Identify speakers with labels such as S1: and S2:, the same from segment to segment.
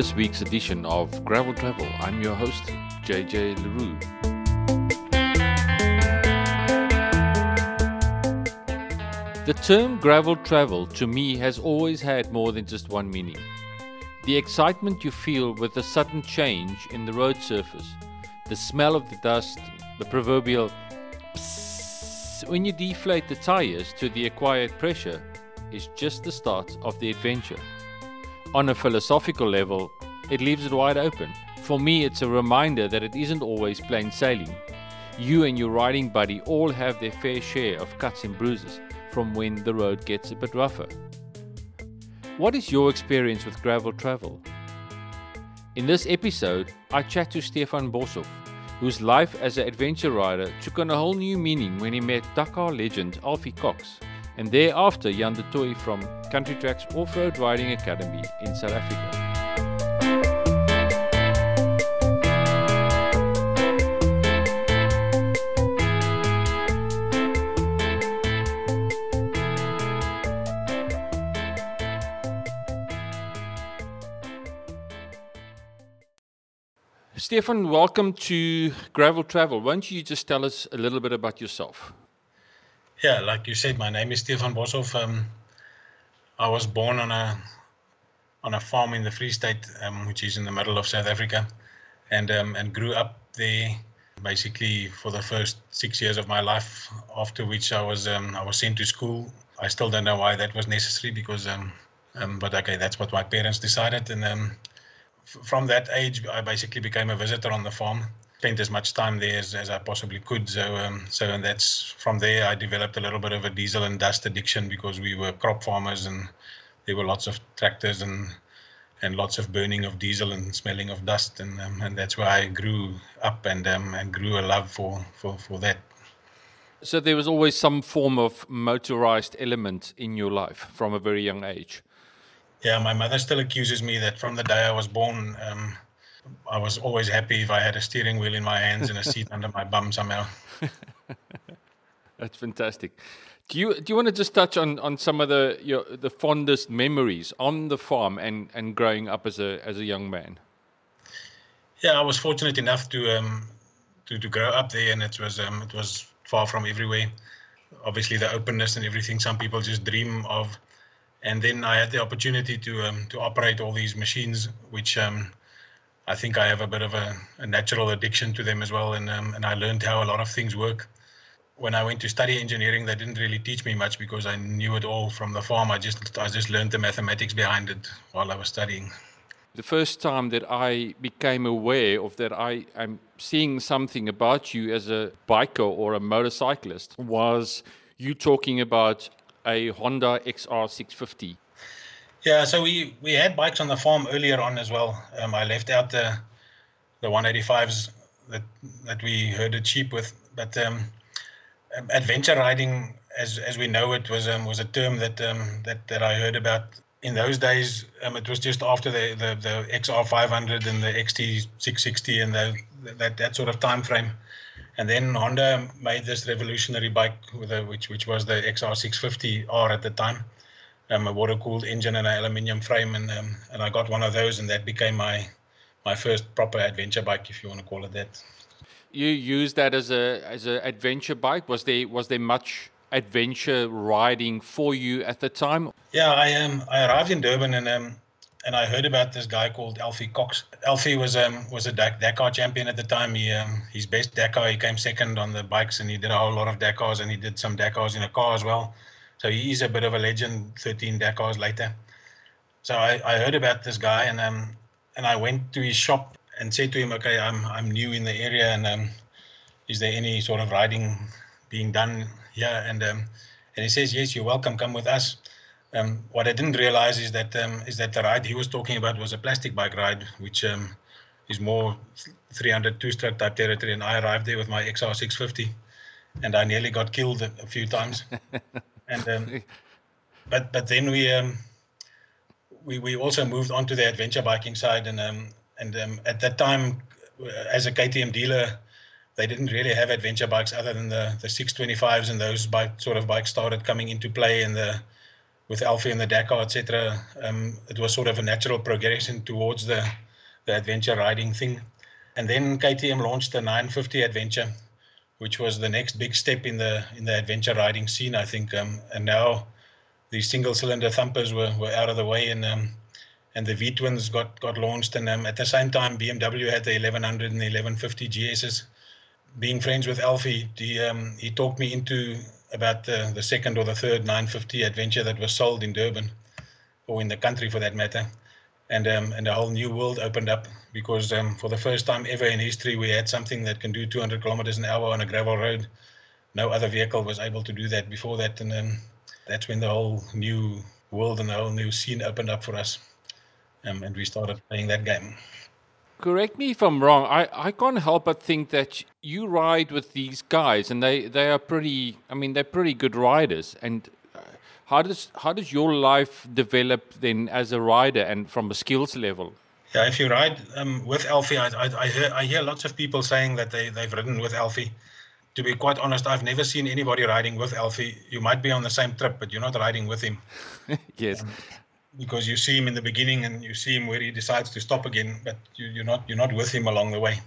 S1: This week's edition of Gravel Travel. I'm your host, JJ LaRue. The term gravel travel to me has always had more than just one meaning. The excitement you feel with the sudden change in the road surface, the smell of the dust, the proverbial psss when you deflate the tires to the acquired pressure is just the start of the adventure. On a philosophical level, it leaves it wide open. For me, it's a reminder that it isn't always plain sailing. You and your riding buddy all have their fair share of cuts and bruises from when the road gets a bit rougher. What is your experience with gravel travel? In this episode, I chat to Stefan Boshoff, whose life as an adventure rider took on a whole new meaning when he met Dakar legend Alfie Cox and thereafter Jan du Toit from Country Tracks Off-Road Riding Academy in South Africa. Stefan, welcome to Gravel Travel. Why don't you just tell us a little bit about yourself?
S2: Yeah, like you said, my name is Stefan Boshoff. Um, I was born on a on a farm in the Free State, um, which is in the middle of South Africa, and um, and grew up there basically for the first six years of my life. After which I was um, I was sent to school. I still don't know why that was necessary because um, um, but okay, that's what my parents decided, and um, from that age, I basically became a visitor on the farm. Spent as much time there as, as I possibly could. So, um, so and that's from there I developed a little bit of a diesel and dust addiction because we were crop farmers and there were lots of tractors and and lots of burning of diesel and smelling of dust and um, and that's where I grew up and um, and grew a love for, for for that.
S1: So there was always some form of motorized element in your life from a very young age.
S2: Yeah, my mother still accuses me that from the day I was born, um, I was always happy if I had a steering wheel in my hands and a seat under my bum somehow.
S1: That's fantastic. Do you do you want to just touch on, on some of the your, the fondest memories on the farm and, and growing up as a as a young man?
S2: Yeah, I was fortunate enough to um, to, to grow up there, and it was um, it was far from everywhere. Obviously, the openness and everything some people just dream of and then I had the opportunity to um, to operate all these machines, which um, I think I have a bit of a, a natural addiction to them as well, and um, and I learned how a lot of things work. When I went to study engineering, they didn't really teach me much because I knew it all from the farm. I just I just learned the mathematics behind it while I was studying.
S1: The first time that I became aware of that I am seeing something about you as a biker or a motorcyclist was you talking about a Honda XR650.
S2: Yeah, so we we had bikes on the farm earlier on as well. Um, I left out the the 185s that that we herded sheep with, but um, um, adventure riding, as as we know it, was um, was a term that um, that that I heard about in those days. Um, it was just after the the, the XR500 and the XT660 and the, that that sort of time frame. And then Honda made this revolutionary bike with a, which which was the XR650R at the time, um, a water-cooled engine and an aluminium frame, and um, and I got one of those, and that became my my first proper adventure bike, if you want to call it that.
S1: You used that as a as an adventure bike. Was there was there much adventure riding for you at the time?
S2: Yeah, I um I arrived in Durban and um and I heard about this guy called Alfie Cox. Alfie was um was a Dakar champion at the time. He um his best Dakar he came second on the bikes and he did a whole lot of Dakars and he did some Dakars in a car as well. So he is a bit of a legend. Thirteen Dakars later. So I, I heard about this guy and um and I went to his shop and said to him, okay, I'm I'm new in the area and um is there any sort of riding being done here? And um and he says, yes, you're welcome. Come with us. Um, what I didn't realize is that um, is that the ride he was talking about was a plastic bike ride, which um, is more 300 two-stroke type territory. And I arrived there with my XR650, and I nearly got killed a few times. and um, but but then we um, we we also moved on to the adventure biking side, and um, and at that time, as a KTM dealer. They didn't really have adventure bikes other than the, the 625s and those bike sort of bikes started coming into play in the with Alfie and the Dakar, etc. Um, it was sort of a natural progression towards the the adventure riding thing. And then KTM launched the 950 Adventure, which was the next big step in the in the adventure riding scene, I think. Um, and now the single cylinder thumpers were, were out of the way and um, and the V twins got got launched. And um, at the same time, BMW had the 1100 and the 1150 GSs. Being friends with Alfie, he um, he talked me into about the, the second or the third 950 adventure that was sold in Durban, or in the country for that matter and um, and a whole new world opened up because um, for the first time ever in history we had something that can do 200 kilometers an hour on a gravel road. No other vehicle was able to do that before that, and um, that's when the whole new world and the whole new scene opened up for us, um, and we started playing that game.
S1: Correct me if I'm wrong. I, I can't help but think that you ride with these guys, and they, they are pretty. I mean, they're pretty good riders, and how does how does your life develop then as a rider and from a skills level?
S2: Yeah, if you ride um, with Alfie, I, I, I, hear, I hear lots of people saying that they, they've ridden with Alfie. To be quite honest, I've never seen anybody riding with Alfie. You might be on the same trip, but you're not riding with him.
S1: yes. Um,
S2: because you see him in the beginning and you see him where he decides to stop again, but you, you're not you're not with him along the way.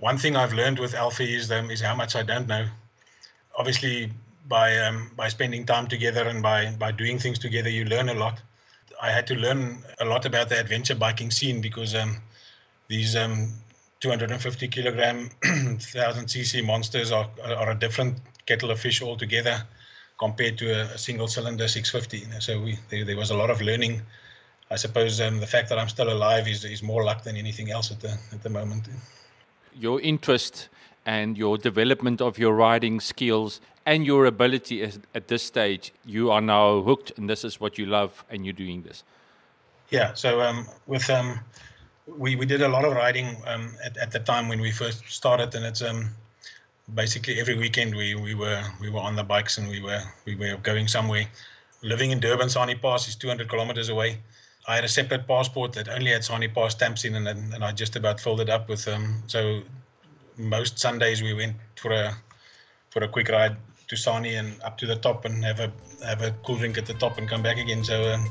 S2: One thing I've learned with Alfie is um, is how much I don't know. Obviously, by um, by spending time together and by by doing things together, you learn a lot. I had to learn a lot about the adventure biking scene because um, these um, 250 kilogram, 1000 cc monsters are, are a different kettle of fish altogether compared to a, a single cylinder 650. So we, there, there, was a lot of learning. I suppose um, the fact that I'm still alive is, is more luck than anything else at the, at the moment.
S1: Your interest and your development of your riding skills and your ability at this stage, you are now hooked, and this is what you love, and you're doing this.
S2: Yeah. So um, with um, we we did a lot of riding um, at at the time when we first started, and it's um, basically every weekend we we were we were on the bikes and we were we were going somewhere. Living in Durban, Sani Pass is 200 kilometers away. I had a separate passport that only had Sani Pass stamps in, and and I just about filled it up with um. So most Sundays we went for a for a quick ride to Sani and up to the top and have a have a cool drink at the top and come back again. So um,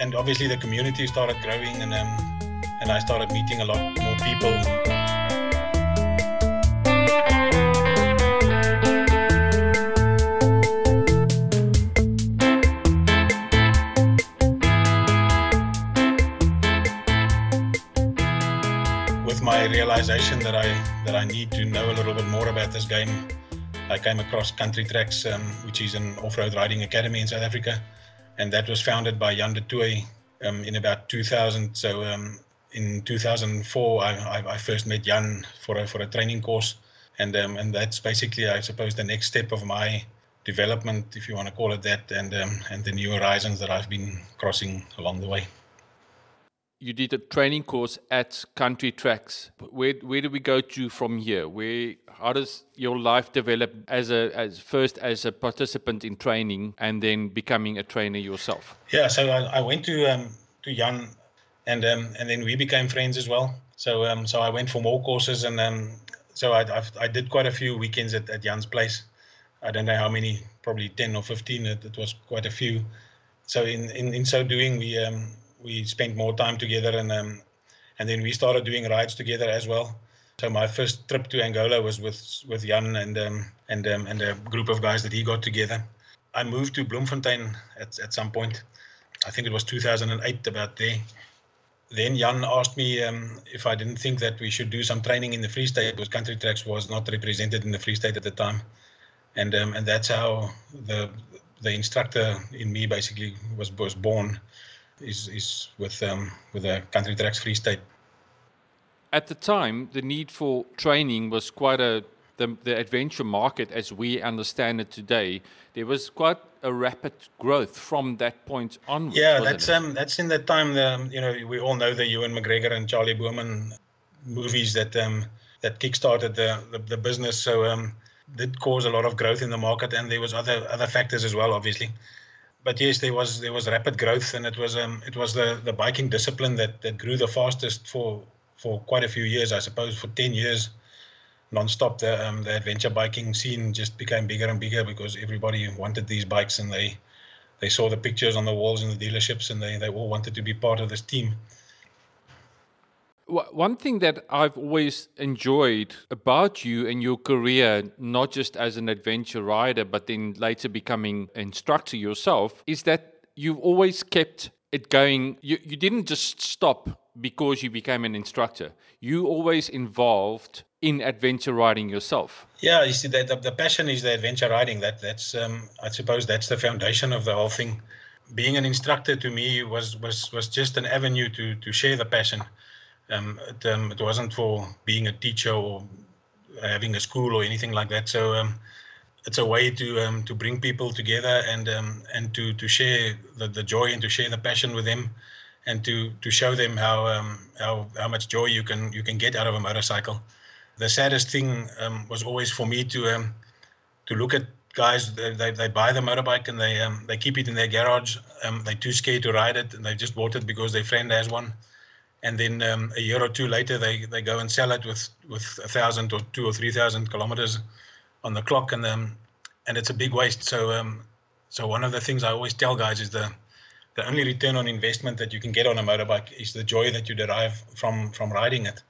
S2: and obviously the community started growing and um, and I started meeting a lot more people. My realization that I that I need to know a little bit more about this game I came across Country Tracks, um, which is an off-road riding academy in South Africa, and that was founded by Jan du Toit um, in about 2000. So um, in 2004, I, I, I, first met Jan for a, for a training course, and um, and that's basically, I suppose, the next step of my development, if you want to call it that, and um, and the new horizons that I've been crossing along the way
S1: you did a training course at Country Tracks. Where where do we go to from here? Where how does your life develop as a as first as a participant in training and then becoming a trainer yourself?
S2: Yeah, so I, I went to um, to Jan, and um, and then we became friends as well. So um, so I went for more courses, and um, so I I've, i did quite a few weekends at, at Jan's place. I don't know how many, probably ten or fifteen. It, it was quite a few. So in in, in so doing, we um, we spent more time together and um, and then we started doing rides together as well. So my first trip to Angola was with with Jan and um, and um, and a group of guys that he got together. I moved to Bloemfontein at, at some point. I think it was 2008 about there. Then Jan asked me um, if I didn't think that we should do some training in the Free State because Country Tracks was not represented in the Free State at the time, and um, and that's how the the instructor in me basically was was born is is with um, with the country tracks free state.
S1: At the time, the need for training was quite a the, the adventure market as we understand it today. There was quite a rapid growth from that point on.
S2: Yeah, that's um that's in that time. The, you know we all know the Ewan McGregor and Charlie Boorman movies that um that kickstarted the the, the business. So um did cause a lot of growth in the market, and there was other other factors as well, obviously but yes, there was there was rapid growth, and it was um it was the the biking discipline that that grew the fastest for for quite a few years. I suppose for ten years, non-stop. The um the adventure biking scene just became bigger and bigger because everybody wanted these bikes, and they they saw the pictures on the walls in the dealerships, and they they all wanted to be part of this team.
S1: One thing that I've always enjoyed about you and your career, not just as an adventure rider, but then later becoming instructor yourself, is that you've always kept it going. You, you didn't just stop because you became an instructor. You always involved in adventure riding yourself.
S2: Yeah, you see that the, passion is the adventure riding. That that's um, I suppose that's the foundation of the whole thing. Being an instructor to me was was was just an avenue to to share the passion um, it, um, it wasn't for being a teacher or having a school or anything like that. So um, it's a way to um, to bring people together and um, and to to share the, the joy and to share the passion with them, and to to show them how um, how how much joy you can you can get out of a motorcycle. The saddest thing um, was always for me to um, to look at guys they, they, they buy the motorbike and they um, they keep it in their garage. They're too scared to ride it and they just bought it because their friend has one and then um, a year or two later they, they go and sell it with with a thousand or two or three thousand kilometers on the clock. And um, and it's a big waste. So um, so one of the things I always tell guys is the the only return on investment that you can get on a motorbike is the joy that you derive from from riding it.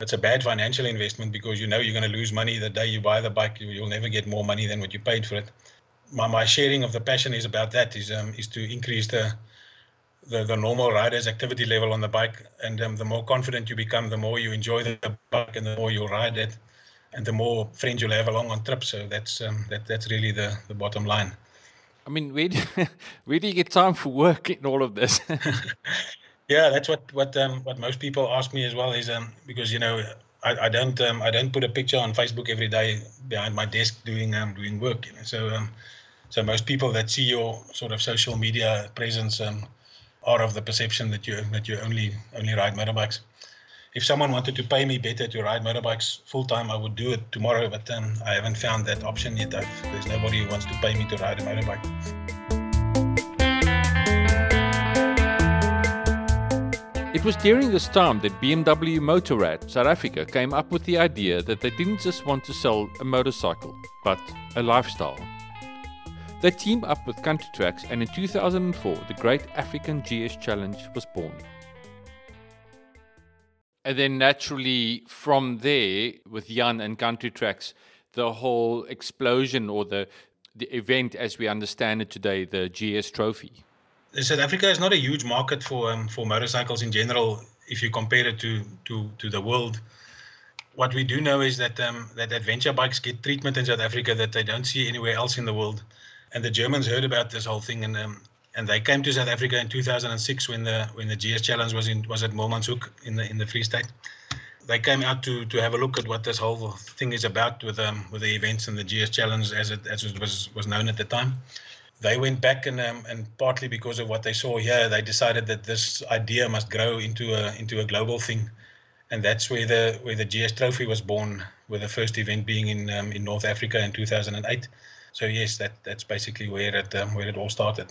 S2: It's a bad financial investment because you know you're going to lose money the day you buy the bike. You, will never get more money than what you paid for it. My, my sharing of the passion is about that is um, is to increase the the, the normal rider's activity level on the bike. And um, the more confident you become, the more you enjoy the bike and the more you ride it, and the more friends you'll have along on trips. So that's um, that that's really the, the bottom line.
S1: I mean, where do, where do you get time for work in all of this?
S2: yeah, that's what what um, what most people ask me as well is um, because you know I, I don't um, I don't put a picture on Facebook every day behind my desk doing um, doing work. You know? So um, so most people that see your sort of social media presence um, are of the perception that you that you only only ride motorbikes. If someone wanted to pay me better to ride motorbikes full time, I would do it tomorrow. But um, I haven't found that option yet. I've, there's nobody who wants to pay me to ride a motorbike.
S1: It was during this time that BMW Motorrad South Africa came up with the idea that they didn't just want to sell a motorcycle, but a lifestyle. They teamed up with Country Tracks, and in 2004, the Great African GS Challenge was born. And then, naturally, from there, with Jan and Country Tracks, the whole explosion or the the event as we understand it today, the GS Trophy.
S2: South Africa is not a huge market for um, for motorcycles in general. If you compare it to to to the world, what we do know is that um, that adventure bikes get treatment in South Africa that they don't see anywhere else in the world and the Germans heard about this whole thing, and um, and they came to South Africa in 2006 when the when the GS Challenge was in was at Moormanshoek in the in the Free State. They came out to to have a look at what this whole thing is about with um with the events and the GS Challenge as it as it was was known at the time. They went back and um, and partly because of what they saw here, they decided that this idea must grow into a into a global thing, and that's where the where the GS Trophy was born, with the first event being in um, in North Africa in 2008 so yes, that that's basically where it um, where it all started.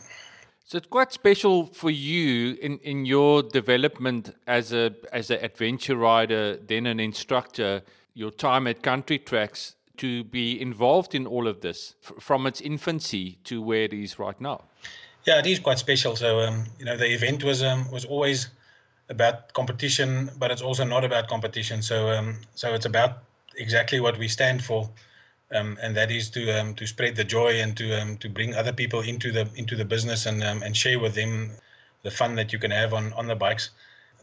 S1: So it's quite special for you in, in your development as a as an adventure rider, then an instructor. Your time at Country Tracks to be involved in all of this f- from its infancy to where it is right now.
S2: Yeah, it is quite special. So um, you know, the event was um, was always about competition, but it's also not about competition. So um, so it's about exactly what we stand for um, and that is to um, to spread the joy and to um, to bring other people into the into the business and um, and share with them the fun that you can have on on the bikes.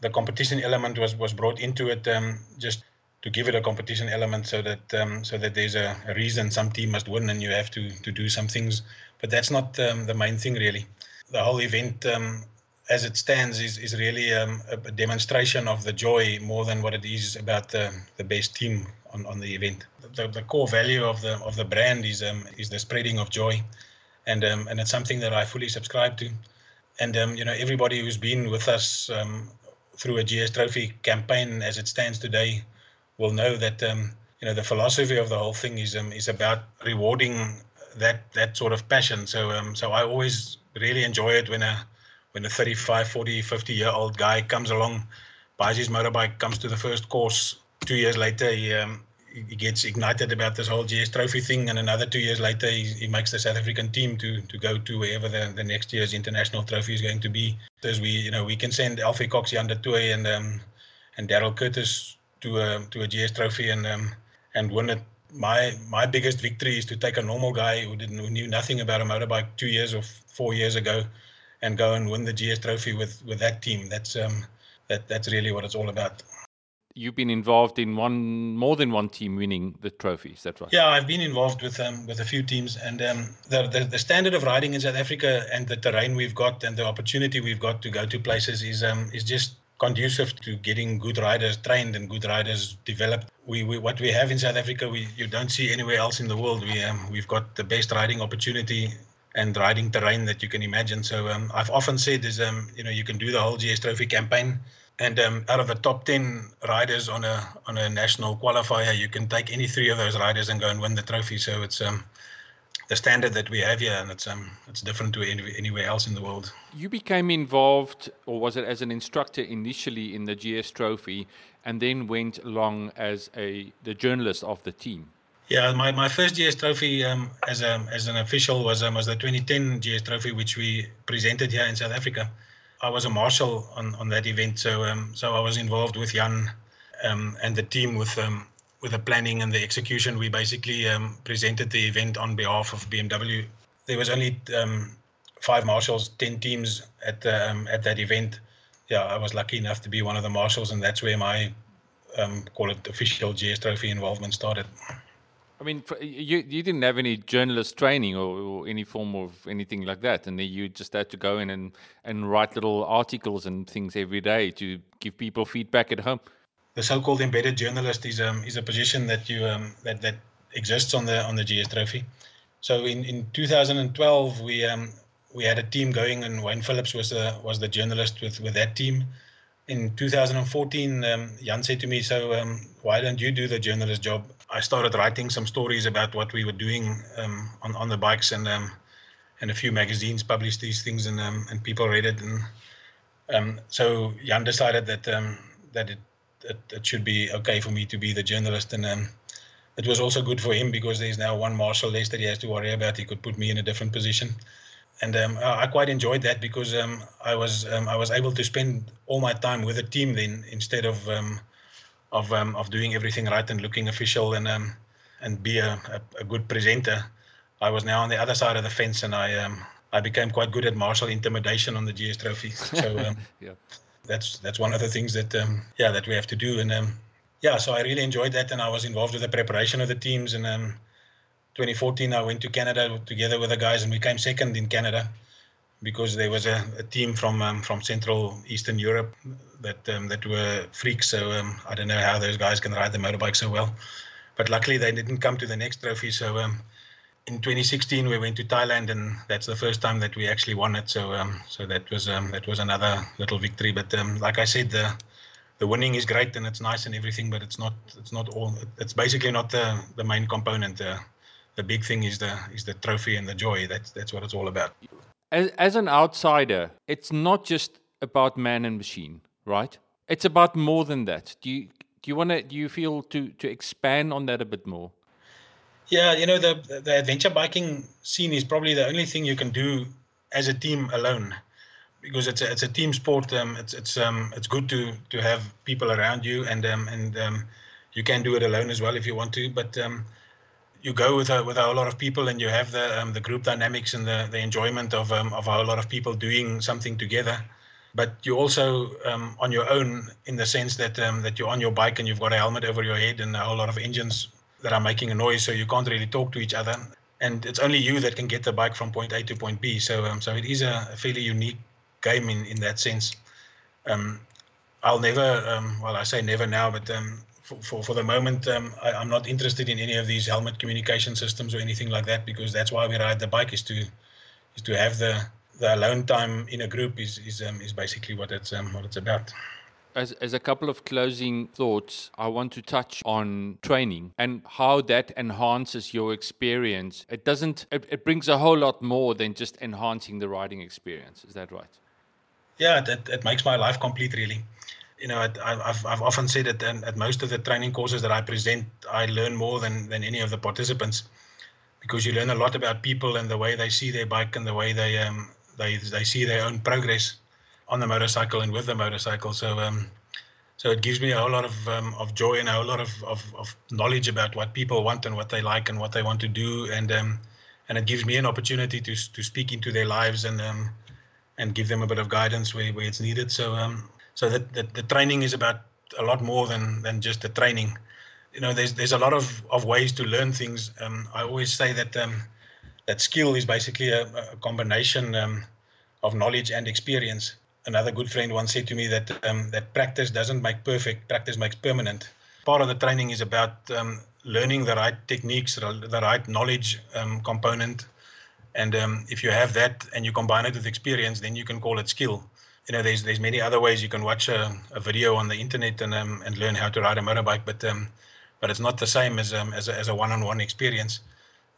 S2: The competition element was was brought into it um, just to give it a competition element so that um, so that there's a, a, reason some team must win and you have to to do some things. But that's not the main thing really. The whole event as it stands is is really a, demonstration of the joy more than what it is about the, the best team on, on the event. The, the core value of the of the brand is um, is the spreading of joy, and um, and it's something that I fully subscribe to. And um, you know everybody who's been with us um, through a GS Trophy campaign as it stands today will know that um, you know the philosophy of the whole thing is um, is about rewarding that that sort of passion. So um, so I always really enjoy it when a when a 35, 40, 50 year old guy comes along, buys his motorbike, comes to the first course. Two years later, he um, he gets ignited about this whole GS Trophy thing, and another two years later, he, he makes the South African team to to go to wherever the, the next year's international trophy is going to be. Because we, you know, we can send Alfie Cox, Jan du Toit, and um, and Daryl Curtis to a to a GS Trophy and um, and win it. My my biggest victory is to take a normal guy who didn't who knew nothing about a motorbike two years or four years ago, and go and win the GS Trophy with with that team. That's um that that's really what it's all about
S1: you've been involved in one more than one team winning the trophy. Is that right?
S2: Yeah, I've been involved with um, with a few teams, and um, the, the, the standard of riding in South Africa and the terrain we've got and the opportunity we've got to go to places is um, is just conducive to getting good riders trained and good riders developed. We, we what we have in South Africa, we you don't see anywhere else in the world. We um, we've got the best riding opportunity and riding terrain that you can imagine. So um, I've often said is um, you know you can do the whole GS Trophy campaign and um, out of the top 10 riders on a on a national qualifier, you can take any three of those riders and go and win the trophy. So it's um, the standard that we have here, and it's um, it's different to any, anywhere else in the world.
S1: You became involved, or was it as an instructor initially in the GS Trophy, and then went along as a the journalist of the team?
S2: Yeah, my, my first GS Trophy um, as a as an official was um, was the 2010 GS Trophy, which we presented here in South Africa. I was a marshal on, on that event, so um, so I was involved with Jan um, and the team with um, with the planning and the execution. We basically um, presented the event on behalf of BMW. There was only um, five marshals, ten teams at the, um, at that event. Yeah, I was lucky enough to be one of the marshals, and that's where my call it official GS Trophy involvement started.
S1: I mean, you you didn't have any journalist training or, or, any form of anything like that, and you just had to go in and, and write little articles and things every day to give people feedback at home.
S2: The so-called embedded journalist is um is a position that you um that that exists on the on the GS Trophy. So in, in 2012 we um we had a team going, and Wayne Phillips was the was the journalist with with that team in 2014, um, Jan said to me, "So um, why don't you do the journalist job?" I started writing some stories about what we were doing um, on on the bikes, and um, and a few magazines published these things, and um, and people read it, and um, so Jan decided that that it, it, it should be okay for me to be the journalist, and it was also good for him because there's now one marshal less that he has to worry about. He could put me in a different position and um, I quite enjoyed that because um, I was um, I was able to spend all my time with the team then instead of um, of um, of doing everything right and looking official and um, and be a, a, a, good presenter. I was now on the other side of the fence and I um, I became quite good at marshal intimidation on the GS Trophy. So um, yeah. that's that's one of the things that um, yeah that we have to do and yeah so I really enjoyed that and I was involved with the preparation of the teams and 2014, I went to Canada together with the guys, and we came second in Canada because there was a, a team from um, from Central Eastern Europe that um, that were freaks. So um, I don't know how those guys can ride the motorbike so well, but luckily they didn't come to the next trophy. So um, in 2016 we went to Thailand, and that's the first time that we actually won it. So um, so that was um, that was another little victory. But like I said, the the winning is great and it's nice and everything, but it's not it's not all. It's basically not the the main component. Uh, the big thing is the is the trophy and the joy. That's that's what it's all about.
S1: As as an outsider, it's not just about man and machine, right? It's about more than that. Do you do you want to do you feel to to expand on that a bit more?
S2: Yeah, you know the the adventure biking scene is probably the only thing you can do as a team alone, because it's a, it's a team sport. Um, it's it's um it's good to to have people around you, and um and um you can do it alone as well if you want to, but um you go with a with a lot of people and you have the um, the group dynamics and the, the enjoyment of um, of a lot of people doing something together. But you also um, on your own in the sense that um, that you're on your bike and you've got a helmet over your head and a whole lot of engines that are making a noise, so you can't really talk to each other. And it's only you that can get the bike from point A to point B. So um, so it is a, a fairly unique game in in that sense. Um, I'll never, well, I say never now, but for, for, for the moment, um, I, am not interested in any of these helmet communication systems or anything like that because that's why we ride the bike is to is to have the the alone time in a group is is um, is basically what it's um, what it's about.
S1: As, as a couple of closing thoughts, I want to touch on training and how that enhances your experience. It doesn't, it, it brings a whole lot more than just enhancing the riding experience. Is that right?
S2: Yeah, that, it makes my life complete, really You know, I've I've often said that at most of the training courses that I present, I learn more than than any of the participants, because you learn a lot about people and the way they see their bike and the way they um they they see their own progress on the motorcycle and with the motorcycle. So um, so it gives me a whole lot of um, of joy and a whole lot of, of, of knowledge about what people want and what they like and what they want to do and um, and it gives me an opportunity to to speak into their lives and um, and give them a bit of guidance where, where it's needed. So um, so that the, the training is about a lot more than than just the training. You know, there's there's a lot of, of ways to learn things. Um, I always say that um, that skill is basically a, a combination um, of knowledge and experience another good friend once said to me that um, that practice doesn't make perfect, practice makes permanent. Part of the training is about um, learning the right techniques, the right knowledge um, component, and if you have that and you combine it with experience, then you can call it skill. You know, there's there's many other ways you can watch a, a video on the internet and um, and learn how to ride a motorbike, but um, but it's not the same as as a, as a one-on-one experience.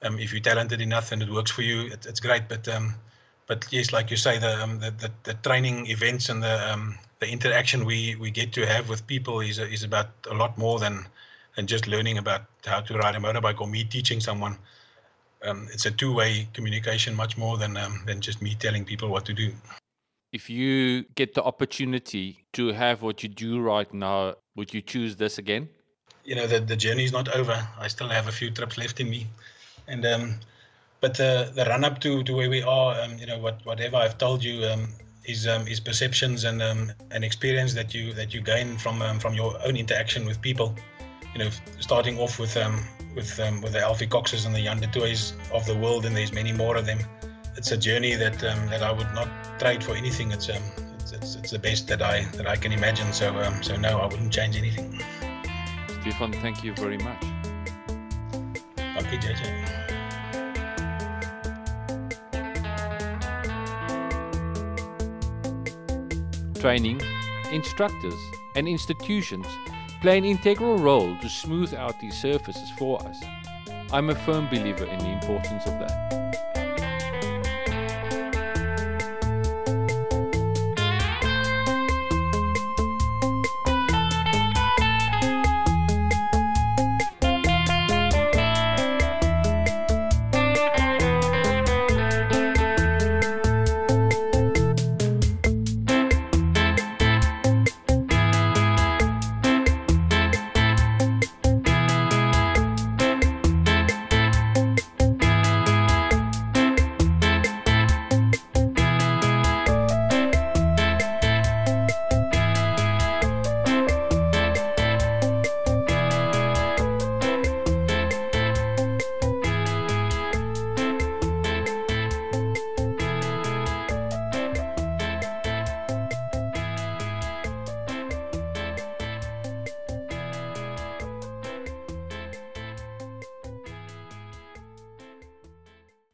S2: Um, if you're talented enough and it works for you, it, it's great, but um, but yes, like you say, the, um, the, the, the training events and the um, the interaction we, we get to have with people is is about a lot more than than just learning about how to ride a motorbike or me teaching someone. Um, it's a two-way communication, much more than um, than just me telling people what to do.
S1: If you get the opportunity to have what you do right now, would you choose this again?
S2: You know, the the journey is not over. I still have a few trips left in me, and um, but the the run up to to where we are, um, you know, what whatever I've told you um, is um, is perceptions and um, and experience that you that you gain from um, from your own interaction with people. You know, starting off with um, with um, with the Alfie Coxes and the du Toits of the world, and there's many more of them. It's a journey that um, that I would not trade for anything. It's um, it's, it's, it's the best that I that I can imagine. So um, so no, I wouldn't change anything.
S1: Stefan, thank you very much.
S2: Okay, JJ.
S1: training, instructors, and institutions play an integral role to smooth out these surfaces for us. I'm a firm believer in the importance of that.